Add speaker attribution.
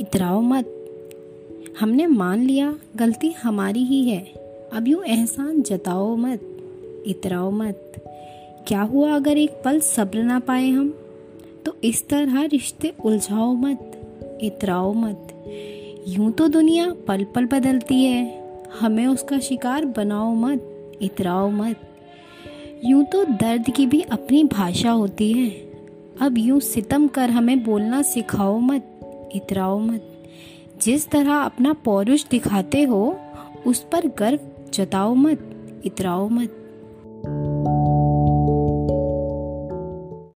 Speaker 1: इतराओ मत। हमने मान लिया, गलती हमारी ही है। अब यूँ एहसान जताओ मत इतराओ मत। क्या हुआ अगर एक पल सब्र ना पाए हम? तो इस तरह रिश्ते उलझाओ मत इतराओ मत। यूँ तो दुनिया पल पल बदलती है। हमें उसका शिकार बनाओ मत इतराओ मत। यूँ तो दर्द की भी अपनी भाषा होती है। अब यूँ सितम कर हमें बोलना सिखाओ मत। इतराओ मत जिस तरह अपना पौरुष दिखाते हो, उस पर गर्व जताओ मत इतराओ मत